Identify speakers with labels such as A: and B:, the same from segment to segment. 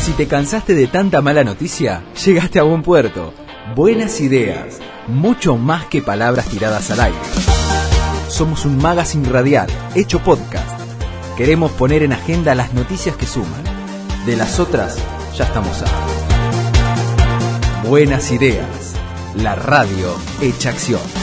A: Si te cansaste de tanta mala noticia, llegaste a buen puerto. Buenas ideas, mucho más que palabras tiradas al aire. Somos un magazine radial, hecho podcast. Queremos poner en agenda las noticias que suman. De las otras, ya estamos a. Buenas ideas, la radio hecha acción.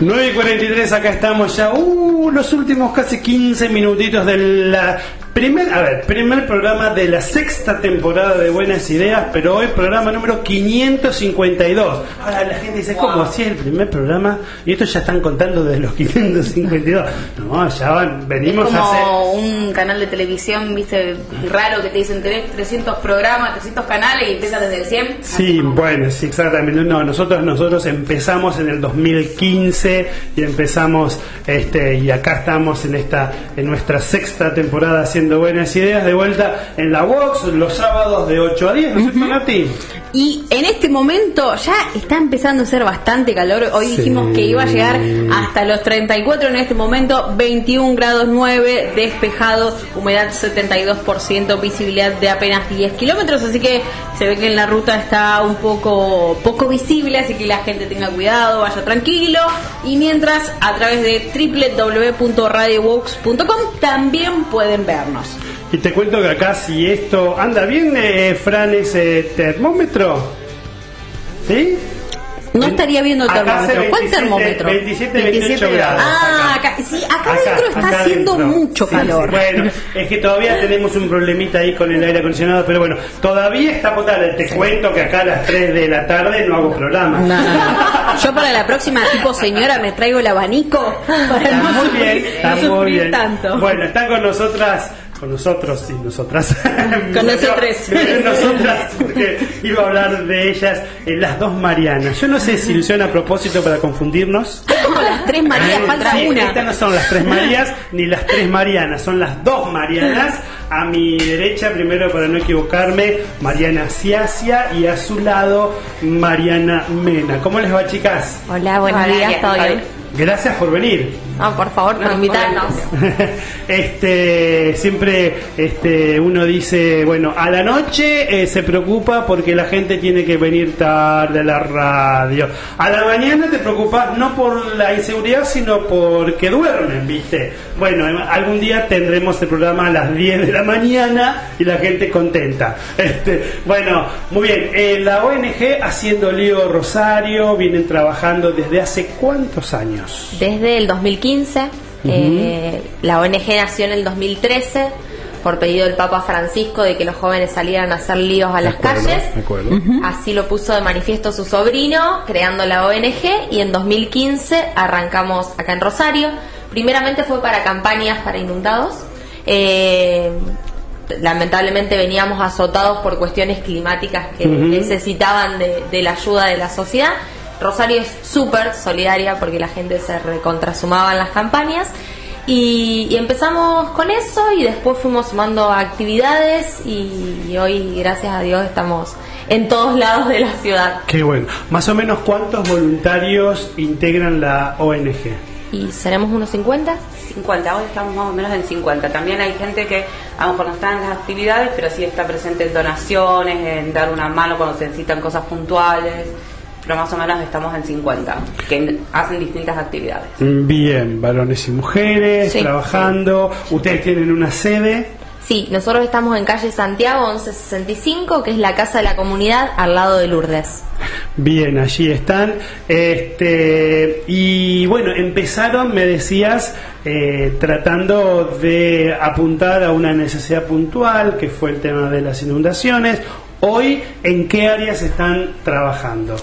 B: Nueve y 43, acá estamos ya, uh, los últimos casi 15 minutitos de la primer, a ver, primer programa de la sexta temporada de Buenas Ideas, pero hoy programa número 552. Ahora la gente dice, ¿cómo así el primer programa? Y esto ya están contando desde los 552. No, ya van, venimos
C: es como
B: a hacer...
C: un canal de televisión, viste, raro que te dicen tenés 300 programas, 300 canales y empiezas desde el 100.
B: Sí, bueno, sí, exactamente. No, nosotros nosotros empezamos en el 2015 y empezamos este y acá estamos en esta en nuestra sexta temporada haciendo buenas ideas de vuelta en la Vox los sábados de 8 a 10, ¿no es cierto, Nati?
C: Y en este momento ya está empezando a ser bastante calor. Hoy
B: Sí.
C: dijimos que iba a llegar hasta los 34, en este momento 21 grados 9, despejado, humedad 72%, visibilidad de apenas 10 kilómetros, así que se ve que en la ruta está un poco, poco visible, así que la gente tenga cuidado, vaya tranquilo. Y mientras, a través de www.radiobox.com también pueden vernos.
B: Y te cuento que acá si esto anda bien, eh, Fran, ese termómetro. ¿Sí?
C: No estaría viendo termómetro. ¿Cuál
B: 27,
C: termómetro?
B: 27, 28 grados.
C: Ah,
B: acá.
C: acá, sí, acá,
B: Acá,
C: dentro está
B: acá
C: haciendo mucho
B: Sí,
C: calor.
B: sí, bueno, es que todavía tenemos un problemita ahí con el aire acondicionado, pero bueno, todavía está potable. Te cuento que acá a las 3 de la tarde no hago programa.
C: No, no, no. Yo para la próxima, tipo señora, me traigo el abanico para
B: Está
C: no
B: muy bien, está
C: no
B: muy bien.
C: tanto.
B: Bueno, están con nosotras, con nosotros y nosotras.
C: Con nosotres.
B: nosotras, porque iba a hablar de ellas, eh, las dos Marianas. Yo no sé si lo hicieron a propósito para confundirnos.
C: Como las tres Marías,
B: Eh,
C: falta
B: sí,
C: una.
B: Estas no son las tres Marías ni las tres Marianas, son las dos Marianas. A mi derecha, primero para no equivocarme, Mariana Ciacia y a su lado, Mariana Mena. ¿Cómo les va, chicas?
D: Hola, buenos
C: Hola,
D: días, ¿todo
C: bien.
B: Gracias por venir.
D: No, por favor, por
C: No,
D: invitarnos.
B: este siempre este uno dice bueno a la noche eh, se preocupa porque la gente tiene que venir tarde a la radio a la mañana te preocupas no por la inseguridad sino porque duermen viste bueno em, algún día tendremos el programa a las 10 de la mañana y la gente contenta este bueno muy bien eh, la ONG haciendo lío Rosario vienen trabajando desde hace cuántos años
D: Desde el 2015, eh, la ONG nació en el 2013 por pedido del Papa Francisco de que los jóvenes salieran a hacer líos a las calles. Así lo puso de manifiesto su sobrino, creando la ONG, y en 2015 arrancamos acá en Rosario. Primeramente fue para campañas para inundados. Eh, lamentablemente veníamos azotados por cuestiones climáticas que necesitaban de, de la ayuda de la sociedad. Rosario es súper solidaria porque la gente se recontrasumaba en las campañas. Y, y empezamos con eso y después fuimos sumando actividades y, y hoy, gracias a Dios, estamos en todos lados de la ciudad.
B: Qué bueno. Más o menos cuántos voluntarios integran la ONG.
D: ¿Y seremos unos 50?
E: 50, hoy estamos más o menos en 50. También hay gente que a lo mejor no está en las actividades, pero sí está presente en donaciones, en dar una mano cuando se necesitan cosas puntuales. Pero más o menos estamos en 50, que hacen distintas actividades.
B: Bien, varones y mujeres
D: Sí.
B: trabajando. Ustedes tienen una sede.
D: Sí, nosotros estamos en calle Santiago 1165, que es la casa de la comunidad al lado de Lourdes.
B: Bien, allí están. Este, y bueno, empezaron, me decías, eh, tratando de apuntar a una necesidad puntual, que fue el tema de las inundaciones. Hoy, ¿en qué áreas están trabajando?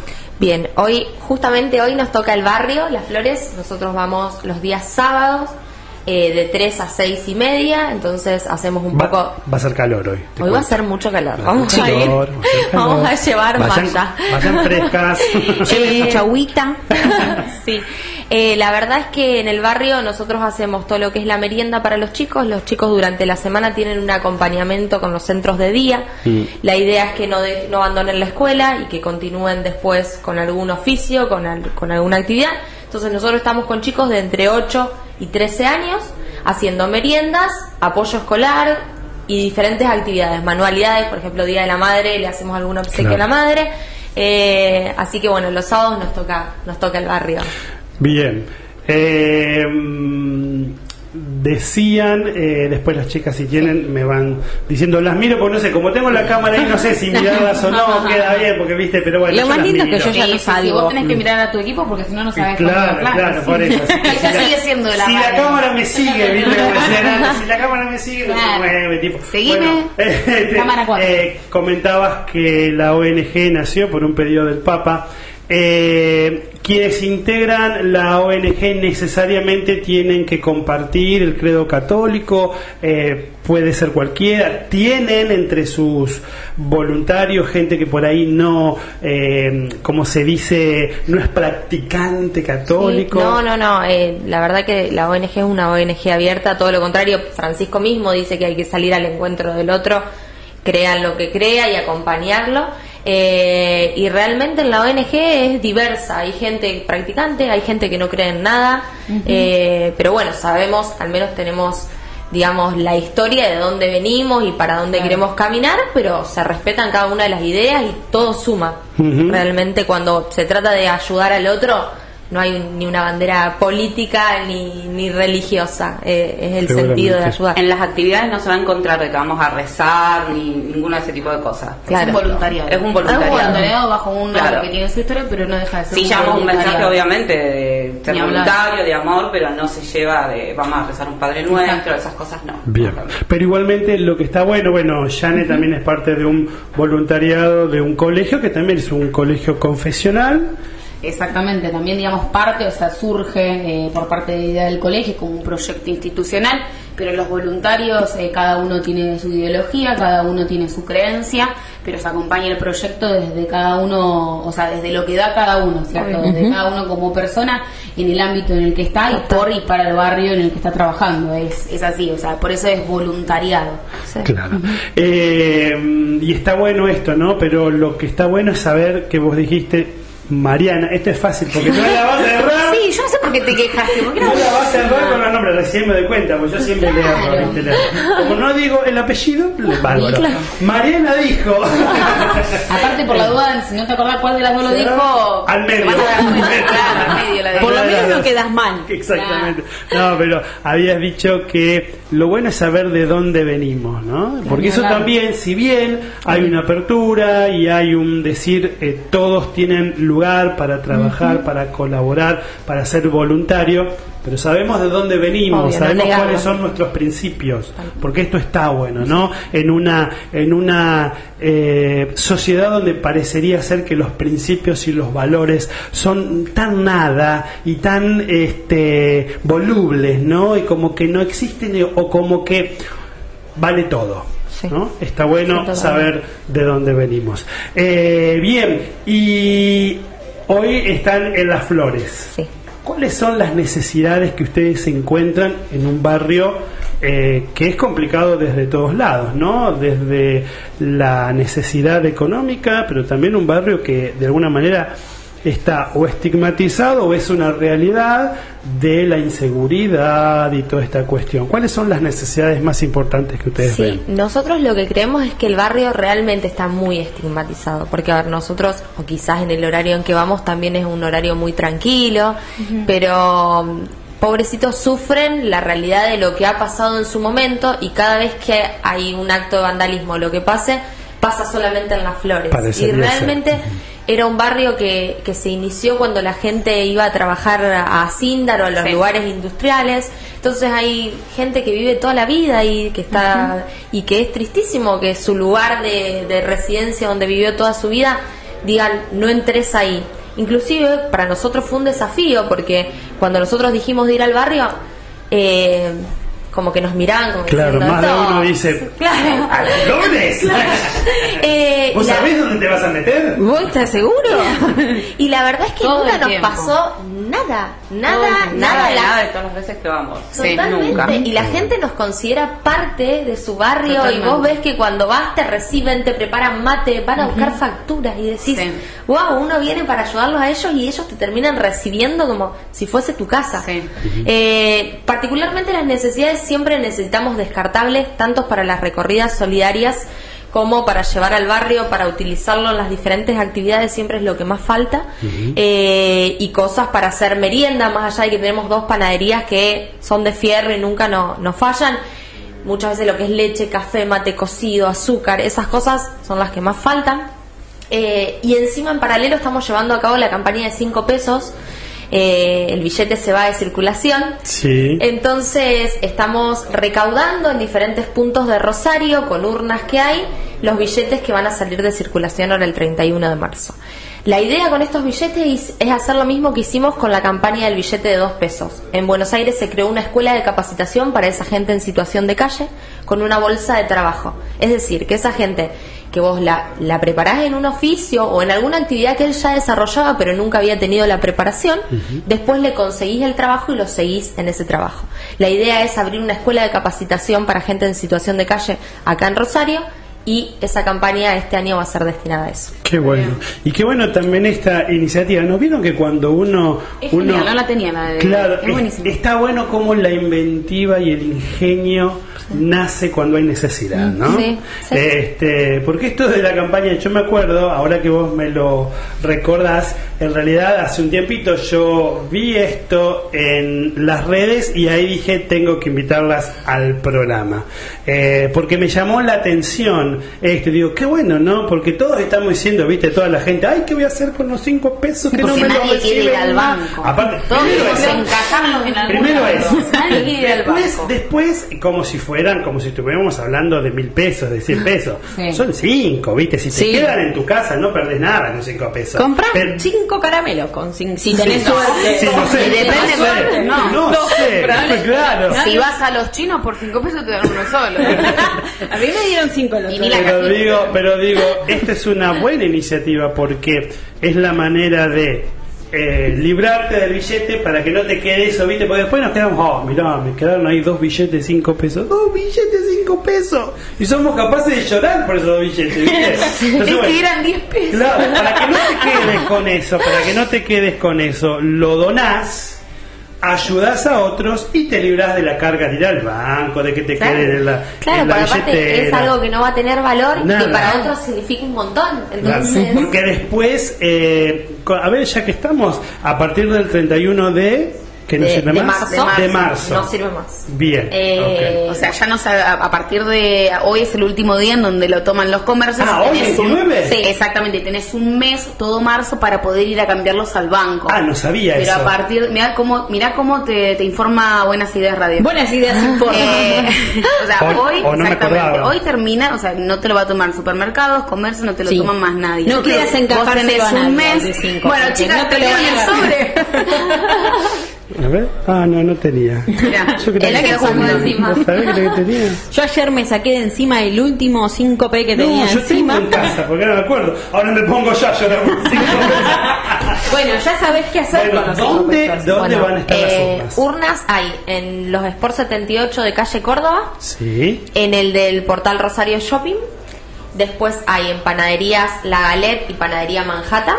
D: Bien, hoy, justamente hoy nos toca el barrio, Las Flores, nosotros vamos los días sábados eh, de 3 a 6 y media, entonces hacemos un
B: Va,
D: poco...
B: va a ser calor hoy.
D: Hoy va a ser mucho calor,
B: Va
D: vamos a ir,
B: calor, va a ser calor.
D: vamos a llevar
B: vayan,
D: malla.
B: Vayan frescas.
D: Eh,
C: Mucha agüita.
D: sí, Eh, la verdad es que en el barrio nosotros hacemos todo lo que es la merienda para los chicos. Los chicos durante la semana tienen un acompañamiento con los centros de día.
B: Mm.
D: La idea es que no, de- no abandonen la escuela y que continúen después con algún oficio, con, al- con alguna actividad. Entonces nosotros estamos con chicos de entre 8 y 13 años haciendo meriendas, apoyo escolar y diferentes actividades, manualidades, por ejemplo, Día de la Madre, le hacemos algún obsequio
B: Claro.
D: a la madre. Eh, así que bueno, los sábados nos toca, nos toca el barrio.
B: Bien. Eh, decían, eh, después las chicas si tienen, me van diciendo, las miro, porque no sé, como tengo la cámara ahí, no sé si mirarlas o no, queda bien, porque viste, pero bueno.
C: Lo más lindo es que yo ya
F: Sí,
C: lo salgo.
F: vos tenés que mirar a tu equipo porque si no, no sabes
B: Claro, claro,
F: sí.
B: por eso. así que
F: Ella
B: si la-
F: sigue siendo la
B: Si cámara me sigue, viste como si la cámara me sigue, no se mueve, tipo.
F: Seguime.
B: Bueno, este,
F: Cámara cuatro.
B: eh, comentabas que la ONG nació por un pedido del Papa. Eh, quienes integran la ONG necesariamente tienen que compartir el credo católico, eh, puede ser cualquiera, tienen entre sus voluntarios gente que por ahí no, eh, como se dice, no es practicante católico.
D: Sí, No, no, no. eh, la verdad que la ONG es una ONG abierta, todo lo contrario. Francisco mismo dice que hay que salir al encuentro del otro, crean lo que crea y acompañarlo. Eh, y realmente en la ONG es diversa. Hay gente practicante, hay gente que no cree en nada. eh, pero bueno, sabemos, al menos tenemos digamos, la historia de dónde venimos y para dónde queremos caminar, pero se respetan cada una de las ideas y todo suma. Realmente cuando se trata de ayudar al otro, no hay un- ni una bandera política ni, ni religiosa, eh, es el sentido de ayudar.
E: En las actividades no se va a encontrar de que vamos a rezar ni ninguno de ese tipo de cosas.
D: Claro.
F: Es un voluntariado.
E: Es un
F: Es un
E: voluntariado.
F: bajo un nombre
E: Claro.
F: que tiene su historia, pero no deja de ser
E: Sí
F: un
E: llamamos un mensaje obviamente de ser voluntario, de amor, pero no se lleva de vamos a rezar un Padre Nuestro,
F: Exacto.
E: esas cosas no.
B: Bien, pero igualmente lo que está bueno, bueno, Jane también es parte de un voluntariado de un colegio que también es un colegio confesional.
F: Exactamente, también digamos parte, o sea, surge eh, por parte de idea del colegio como un proyecto institucional, pero los voluntarios, eh, cada uno tiene su ideología, cada uno tiene su creencia, pero se acompaña el proyecto desde cada uno, o sea, desde lo que da cada uno, ¿cierto? Desde cada uno como persona en el ámbito en el que está y por y para el barrio en el que está trabajando, es, es así, o sea, por eso es voluntariado.
D: Sí.
B: Claro. Eh, y está bueno esto, ¿no? Pero lo que está bueno es saber que vos dijiste, Mariana, esto es fácil porque no la vas a errar.
F: Sí, yo no sé por qué te quejaste, ¿por qué
B: No
F: no?
B: la vas a errar con los nombres, recién me doy cuenta, porque yo siempre. Le- Como no digo el apellido, le bárbaro. Mariana dijo.
F: Aparte, por la duda, si no te acordás cuál de las dos lo dijo,
B: Al medio.
F: se van a dar cuenta, claro, al medio la de-
C: Por lo
B: Claro.
C: menos no quedas mal.
B: Exactamente. No, pero habías dicho que lo bueno es saber de dónde venimos, ¿no? Porque eso
F: claro.
B: también, si bien hay una apertura y hay un decir, eh, todos tienen lugar para trabajar, para colaborar, para ser voluntario, pero sabemos de dónde venimos,
D: Obvio,
B: sabemos cuáles son nuestros principios, porque esto está bueno, ¿no? En una, en una eh, sociedad donde parecería ser que los principios y los valores son tan nada y tan este, volubles, ¿no? Y como que no existen o como que vale todo.
D: Sí.
B: ¿no? Está bueno saber de dónde venimos. Eh, bien, y hoy están en las flores.
D: Sí.
B: ¿Cuáles son las necesidades que ustedes encuentran en un barrio eh, que es complicado desde todos lados, ¿no? Desde la necesidad económica, pero también un barrio que de alguna manera está o estigmatizado o es una realidad de la inseguridad y toda esta cuestión. ¿Cuáles son las necesidades más importantes que ustedes
D: Sí,
B: ven?
D: nosotros lo que creemos es que el barrio realmente está muy estigmatizado, porque a ver, nosotros, o quizás en el horario en que vamos también es un horario muy tranquilo, pero mm, pobrecitos sufren la realidad de lo que ha pasado en su momento y cada vez que hay un acto de vandalismo, lo que pase, pasa solamente en las flores.
B: Parecería
D: y
B: ser.
D: Era un barrio que, que se inició cuando la gente iba a trabajar a Síndar o a los
E: Sí.
D: lugares industriales. Entonces hay gente que vive toda la vida y que está y que es tristísimo que su lugar de, de residencia donde vivió toda su vida digan no entres ahí. Inclusive para nosotros fue un desafío porque cuando nosotros dijimos de ir al barrio eh, como que nos miraban como
B: Claro,
D: diciendo,
B: más de
D: "Esto-
B: uno dice,
D: Claro.
B: ¡Ladrones!
D: Eh,
B: ¿Vos
D: la-
B: sabés dónde te vas a meter?
C: ¿Vos estás seguro?
D: y la verdad es que
F: Todo
D: nunca nos pasó nada, nada,
E: Nada,
D: nada,
E: de
D: la-
E: nada de todas las veces que vamos.
D: Totalmente.
E: Nunca.
D: Y la gente nos considera parte de su barrio
F: Totalmente.
D: y vos ves que cuando vas te reciben, te preparan mate, van a buscar facturas y decís,
F: Sí.
D: wow, uno viene para ayudarlos a ellos y ellos te terminan recibiendo como si fuese tu casa.
F: Sí.
D: Eh, particularmente las necesidades siempre necesitamos descartables, tanto para las recorridas solidarias como para llevar al barrio, para utilizarlo en las diferentes actividades, siempre es lo que más falta. Eh, y cosas para hacer merienda, más allá de que tenemos dos panaderías que son de fierro y nunca no- nos fallan. Muchas veces lo que es leche, café, mate cocido, azúcar, esas cosas son las que más faltan. Eh, y encima en paralelo estamos llevando a cabo la campaña de 5 pesos. Eh, el billete se va de circulación.
B: Sí.
D: Entonces estamos recaudando en diferentes puntos de Rosario, con urnas que hay, los billetes que van a salir de circulación ahora el 31 de marzo. La idea con estos billetes es- es hacer lo mismo que hicimos con la campaña del billete de dos pesos. En Buenos Aires se creó una escuela de capacitación para esa gente en situación de calle con una bolsa de trabajo. Es decir, que esa gente que vos la, la preparás en un oficio o en alguna actividad que él ya desarrollaba pero nunca había tenido la preparación, después le conseguís el trabajo y lo seguís en ese trabajo. La idea es abrir una escuela de capacitación para gente en situación de calle acá en Rosario y esa campaña este año va a ser destinada a eso.
B: Qué bueno. Y qué bueno también esta iniciativa. ¿No vieron que cuando uno...
F: Es
B: uno
F: genial, no la tenía la de-
B: Claro,
F: es
B: está bueno como la inventiva y el ingenio nace cuando hay necesidad, ¿no?
D: Sí, sí.
B: Este, porque esto de la campaña, yo me acuerdo, ahora que vos me lo recordás, en realidad hace un tiempito yo vi esto en las redes y ahí dije tengo que invitarlas al programa. Eh, porque me llamó la atención esto, y digo, qué bueno, ¿no? Porque todos estamos diciendo, viste, toda la gente, ay, ¿qué voy a hacer con los cinco pesos que no
F: porque
B: me los
F: nadie quiere ir al
B: más?"
F: banco.
B: Aparte,
F: Todos
B: primero
F: encajarnos en
B: Primero eso.
F: Nadie quiere ir al
B: Después,
F: banco.
B: después, como si fueran, como si estuviéramos hablando de mil pesos, de cien pesos.
F: Sí.
B: Son cinco, ¿viste? Si te
C: Sí.
B: quedan en tu casa, no perdés nada con cinco pesos.
C: Comprás
B: Pero-
C: cinco caramelos con cin- si tenés
B: Sí,
C: suerte.
B: sí, no sé,
F: depende
B: no sé,
F: suerte, no.
B: no,
C: No,
B: sé,
C: pero-
B: claro.
F: Si vas a los chinos por 5 pesos te dan uno solo.
C: A mí me dieron cinco
F: la
B: Pero digo, pero digo, esta es una buena iniciativa porque es la manera de eh, librarte del billete para que no te quede eso, ¿viste? Porque después nos quedamos, oh, mirá, me quedaron ahí dos billetes de cinco pesos. ¡Dos billetes de cinco pesos! Y somos capaces de llorar por esos dos billetes, ¿viste?
F: Es
B: Entonces, bueno,
F: que eran 10 pesos.
B: Claro, para que no te quedes con eso, para que no te quedes con eso, lo donás, ayudás a otros y te librás de la carga de ir al banco, de que te
D: Claro,
B: quede en la,
D: Claro,
B: en la
D: aparte es algo que no va a tener valor y que para otros significa un montón. Entonces,
B: porque después, eh, a ver, ya que estamos, a partir del 31 de... que no
D: de,
B: sirve
D: de
B: más?
D: marzo,
B: De marzo.
D: no sirve más.
B: Bien.
D: Eh,
F: O sea, ya no sabe, a a partir de hoy es el último día en donde lo toman los comercios.
B: Ah, ¿hoy,
F: tenés un-
B: 29?
F: sí, exactamente. Tenés un mes, todo marzo, para poder ir a cambiarlos al banco.
B: Ah, no sabía
F: Pero
B: eso.
F: a partir, mirá cómo, mirá cómo te, te informa Buenas Ideas Radio.
C: Buenas ideas informan.
F: Eh, o sea,
B: O-
F: hoy,
B: o no me
F: exactamente,
B: acordaba.
F: hoy termina, o sea, no te lo va a tomar supermercados, comercio, no te lo
C: Sí.
F: toman más nadie.
C: No quieras a
F: un mes. bueno, chicas,
C: no te
F: te
C: lo van a
F: sobre.
B: A ver. Ah, no, no tenía. Yo.
C: Yo ayer me saqué de encima el último 5P que tenía
B: yo
C: encima.
B: tengo en casa, porque no me acuerdo. Ahora me pongo yo a llorar por cinco pesos.
C: Bueno, ya sabés qué hacer
B: Bueno,
C: con los cinco
B: ¿dónde. ¿dónde
D: Bueno,
B: van a estar
D: eh,
B: las urnas?
D: urnas hay en los Sport 78 de calle Córdoba,
B: Sí.
D: en el del portal Rosario Shopping. Después hay en panaderías La Galette y panadería Manhattan.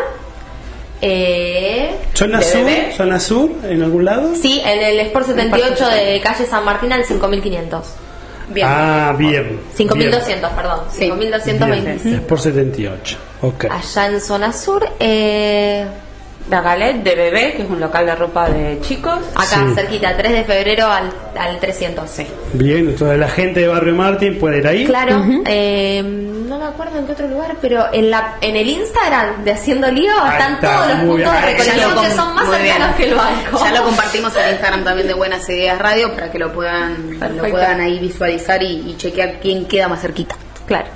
D: Eh,
B: ¿Zona sur? ¿Zona sur? ¿En algún lado?
D: Sí, en el Sport 78 de calle San Martín al 5500.
F: Bien.
B: Ah, bien.
D: 5200, perdón.
F: Sí.
D: 5225.
B: Bien. Es por 78. Ok.
D: Allá en zona sur, eh,
E: La Galette de Bebé, que es un local de ropa de chicos.
D: acá
B: Sí.
D: cerquita, 3 de febrero al, al 300.
B: Bien, entonces la gente de Barrio Martín puede ir ahí.
D: Claro, eh, no me acuerdo en qué otro lugar, pero en la en el Instagram de Haciendo Lío
B: Ahí
D: están
B: está,
D: todos los puntos
B: bien.
D: de recolección que son más cercanos que el banco.
F: Ya lo compartimos en Instagram también de Buenas Ideas Radio para que lo puedan, lo puedan ahí visualizar y, y chequear quién queda más cerquita.
D: Claro.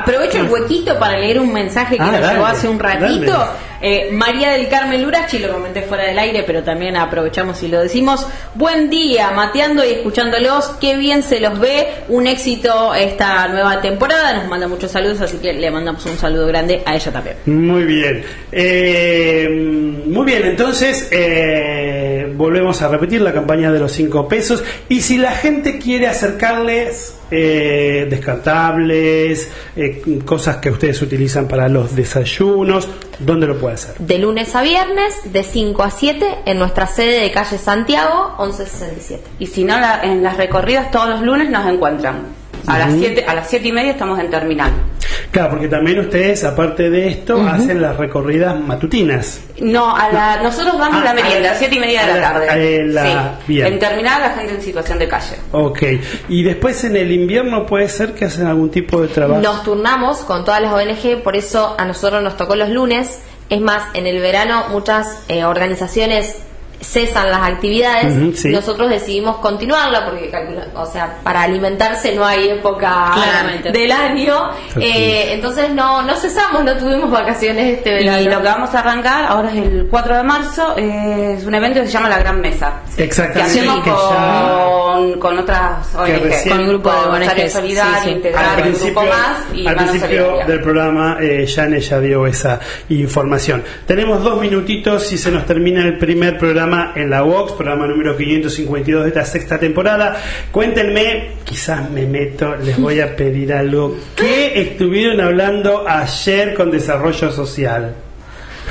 C: Aprovecho el huequito para leer un mensaje que
B: Ah,
C: nos
B: dale,
C: llegó hace un ratito. Eh, María del Carmen Lurachi, lo comenté fuera del aire, pero también aprovechamos y lo decimos. Buen día, mateando y escuchándolos. Qué bien se los ve. Un éxito esta nueva temporada. Nos manda muchos saludos, así que le mandamos un saludo grande a ella también.
B: Muy bien. Eh, muy bien, entonces eh, volvemos a repetir la campaña de los 5 pesos. Y si la gente quiere acercarles eh, descartables, eh, cosas que ustedes utilizan para los desayunos, ¿dónde lo puede hacer?
D: De lunes a viernes, de 5 a 7, en nuestra sede de calle Santiago, 1167.
E: Y si no, la- en las recorridas todos los lunes nos encuentran. A las 7 a las siete y media estamos en terminal.
B: Claro, porque también ustedes, aparte de esto, hacen las recorridas matutinas.
E: No, a la, nosotros damos
B: Ah,
E: la merienda,
B: a la-
E: a las 7 y media de la
B: la-
E: tarde.
B: la-
E: Sí.
B: bien.
E: En terminal la gente en situación de calle.
B: Ok. Y después en el invierno puede ser que hacen algún tipo de trabajo.
D: Nos turnamos con todas las ONG, por eso a nosotros nos tocó los lunes. Es más, en el verano muchas eh, organizaciones cesan las actividades.
B: Sí.
D: Nosotros decidimos continuarla porque, calcula- o sea, para alimentarse no hay época
C: Claramente.
D: del año. Eh, entonces no, no cesamos, no tuvimos vacaciones este
E: Y
D: verano.
E: lo que vamos a arrancar ahora es el 4 de marzo, eh, es un evento que se llama La Gran Mesa.
B: Exactamente,
E: Que hacemos
B: que ya-
E: con, con otras ONG.
C: Con un grupo de
E: Rosario Solidaria,
C: sí, sí.
B: Al
E: un
B: principio,
E: grupo más y
B: al principio
E: Solidaria.
B: del programa, eh, Jane ya dio esa información. Tenemos dos minutitos y se nos termina el primer programa en la Vox, programa número 552 de esta sexta temporada. Cuéntenme, quizás me meto, les voy a pedir algo. ¿Qué estuvieron hablando ayer con Desarrollo Social?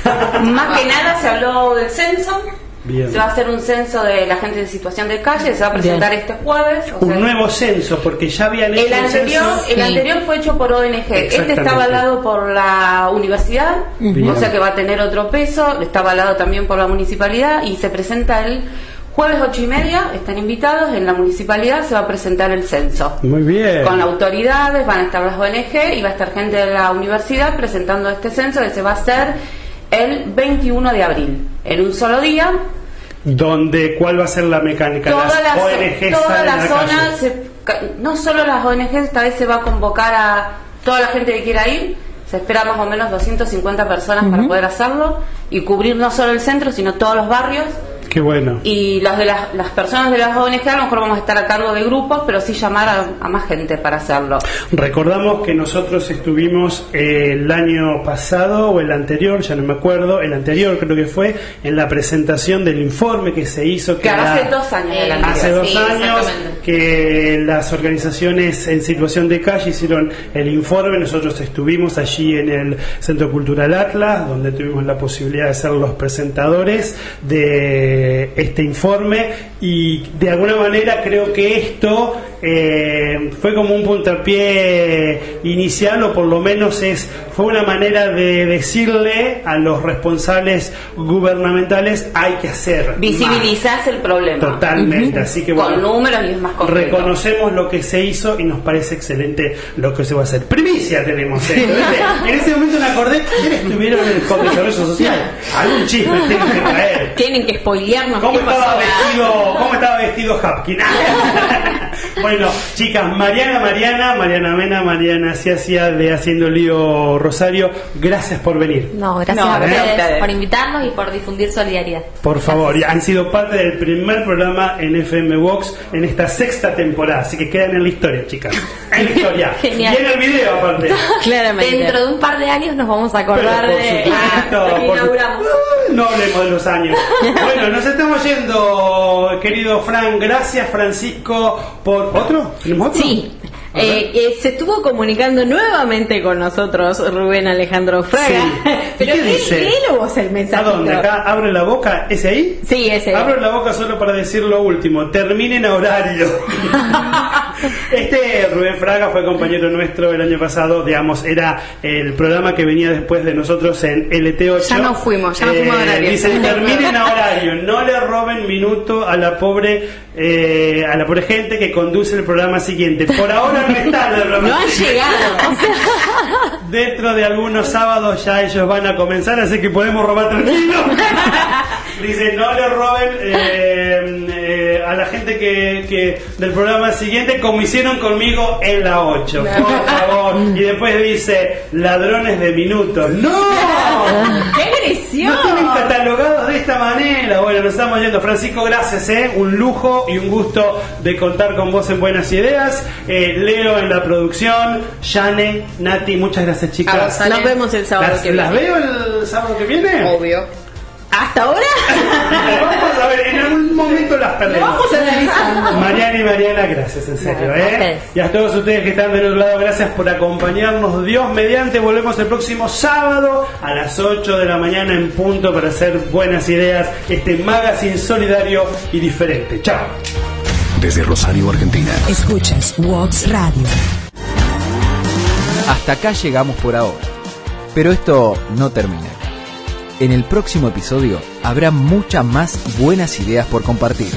E: Más que nada se habló del censo.
B: Bien.
E: Se va a hacer un censo de la gente en situación de calle, se va a presentar este jueves. o sea,
B: Un nuevo censo, porque ya habían hecho
E: El
B: un
E: anterior,
B: censo.
E: el anterior fue hecho por ONG. Este está avalado por la universidad,
B: Bien.
E: o sea que va a tener otro peso. Está avalado también por la municipalidad y se presenta el jueves ocho y media. Están invitados en la municipalidad. Se va a presentar el censo.
B: Muy bien.
E: Con autoridades, van a estar las ONG y va a estar gente de la universidad presentando este censo que se va a hacer el 21 de abril, en un solo día.
B: donde cuál va a ser la mecánica
E: Toda
B: las
E: la,
B: ONG
E: toda la zona, se- ca- no solo las ONG, esta vez se va a convocar a toda la gente que quiera ir. Se espera más o menos 250 personas para poder hacerlo y cubrir no solo el centro, sino todos los barrios.
B: Qué bueno
E: Y las de las, las personas de las ONG a lo mejor vamos a estar a cargo de grupos, pero sí llamar a, a más gente para hacerlo.
B: recordamos que nosotros estuvimos eh, el año pasado o el anterior ya no me acuerdo el anterior creo que fue en la presentación del informe que se hizo que
E: hace dos años
D: Eh,
E: anterior.
B: Hace dos
D: Sí,
B: años que las organizaciones en situación de calle hicieron el informe, nosotros estuvimos allí en el Centro Cultural Atlas, donde tuvimos la posibilidad de ser los presentadores de este informe y de alguna manera creo que esto eh, fue como un puntapié inicial o por lo menos es fue una manera de decirle a los responsables gubernamentales hay que hacer más".
E: Visibilizás el problema.
B: Totalmente, así que
E: Con
B: bueno,
E: números y es más concreto.
B: reconocemos lo que se hizo y nos parece excelente lo que se va a hacer. Primicia tenemos esto, ¿viste? En ese momento me acordé que estuvieron en el Con Desarrollo Social. Algún chisme tienen que traer.
C: Tienen que spoilearnos
B: ¿Cómo
C: pasó.
B: estaba vestido, cómo estaba vestido Hapkin? bueno, chicas, Mariana, Mariana, Mariana Mena, Mariana Ciacia de Haciendo Lío Rosario, gracias por venir.
D: No, gracias
E: No,
D: a,
E: gracias a
D: ustedes por invitarnos y por difundir solidaridad.
B: Por favor, y han sido parte del primer programa en FM Vox en esta sexta temporada, así que quedan en la historia, chicas. En la historia.
D: Genial.
B: Y en el video, aparte.
C: Claramente.
D: Dentro de un par de años nos vamos a
B: Pero
D: acordar
B: por
D: de
B: supuesto, por su-
D: inauguramos.
B: No hablemos de los años. Bueno, nos estamos yendo, querido Fran. Gracias, Francisco, por. ¿Otro? ¿Tenemos otro?
C: Sí.
B: A.
C: Eh, eh, se estuvo comunicando nuevamente con nosotros Rubén Alejandro Fraga.
B: Sí. ¿Y
C: Pero
B: qué dice?
C: léelo vos el
B: ¿A
C: mensaje.
B: dónde? ¿Acá abre la boca? ¿Ese ahí?
C: Sí, ese.
B: Abro la boca solo para decir lo último. Terminen a horario. este Rubén Fraga fue compañero nuestro el año pasado. Digamos, era el programa que venía después de nosotros en LT8.
F: Ya no fuimos, ya no fuimos a horario.
B: Dice, terminen a horario. No le roben minuto a la pobre eh, a la pobre gente que conduce el programa siguiente. Por ahora no está el programa
C: No han llegado.
B: Dentro de algunos sábados ya ellos van a comenzar, así que podemos robar tranquilo. Dice, no le roben eh, que, que del programa siguiente como hicieron conmigo en la 8, por favor. Y después dice, ladrones de minutos. ¡No!
C: ¡Qué agresión!
B: No tienen catalogados de esta manera. Bueno, nos estamos yendo. Francisco, gracias, ¿eh? Un lujo y un gusto de contar con vos en Buenas Ideas. Eh, Leo en la producción. Yane, Nati, muchas gracias, chicas.
C: Nos vemos el sábado
B: ¿Las,
C: que
B: ¿Las
C: viene.
B: veo el sábado que viene?
F: Obvio.
C: ¿Hasta ahora?
B: Vamos a ver, en algún momento las perdemos.
C: Vamos analizando.
B: Mariana y Mariana, gracias, en serio.
D: A
B: ¿eh? Y a todos ustedes que están del otro lado, gracias por acompañarnos. Dios mediante, volvemos el próximo sábado a las 8 de la mañana en punto para hacer buenas ideas. Este magazine solidario y diferente. Chao.
A: Desde Rosario, Argentina.
G: Escuchas Vox Radio.
A: Hasta acá llegamos por ahora. Pero esto no termina. En el próximo episodio habrá muchas más buenas ideas por compartir.